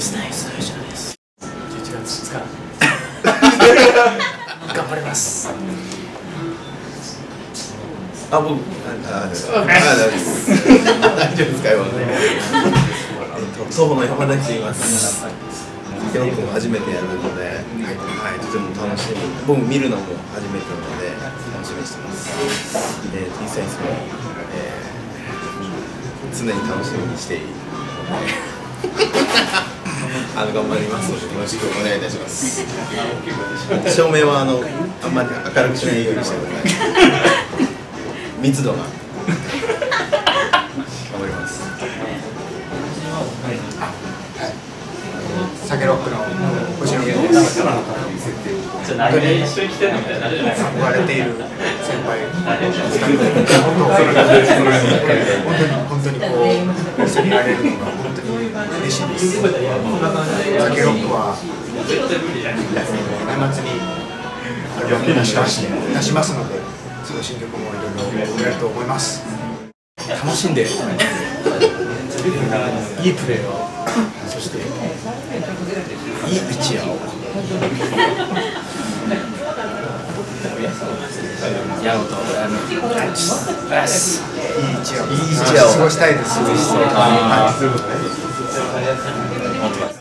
スナイスナイスです11月2日 頑張りますあ、僕、あ、あ、あ、大丈夫です。大丈夫ですか、今徒歩の山崎と言います。ケロックも初めてやるので、はい、とても楽しみ。僕見るのも初めてなので、楽しみにしてます。えー、T サイズも、えー、常に楽しみにしているので。あの頑張りますよろしくお願いいたします。照明はあのあんまり明るくしないようにしてください。密度が頑張ります。サケロックの。じゃあ何で一緒に来てんのみたいになるじゃないですか憧れている先輩本当に本当にこう一緒にいられるのが本当に嬉しいです。サケロックは年末にアルバムを出しまして出しますので、その新曲もいろいろ売れると思います。楽しんでいいプレーをそしていい一夜をやろうと思います。いい一夜を。過ごしたいです。はい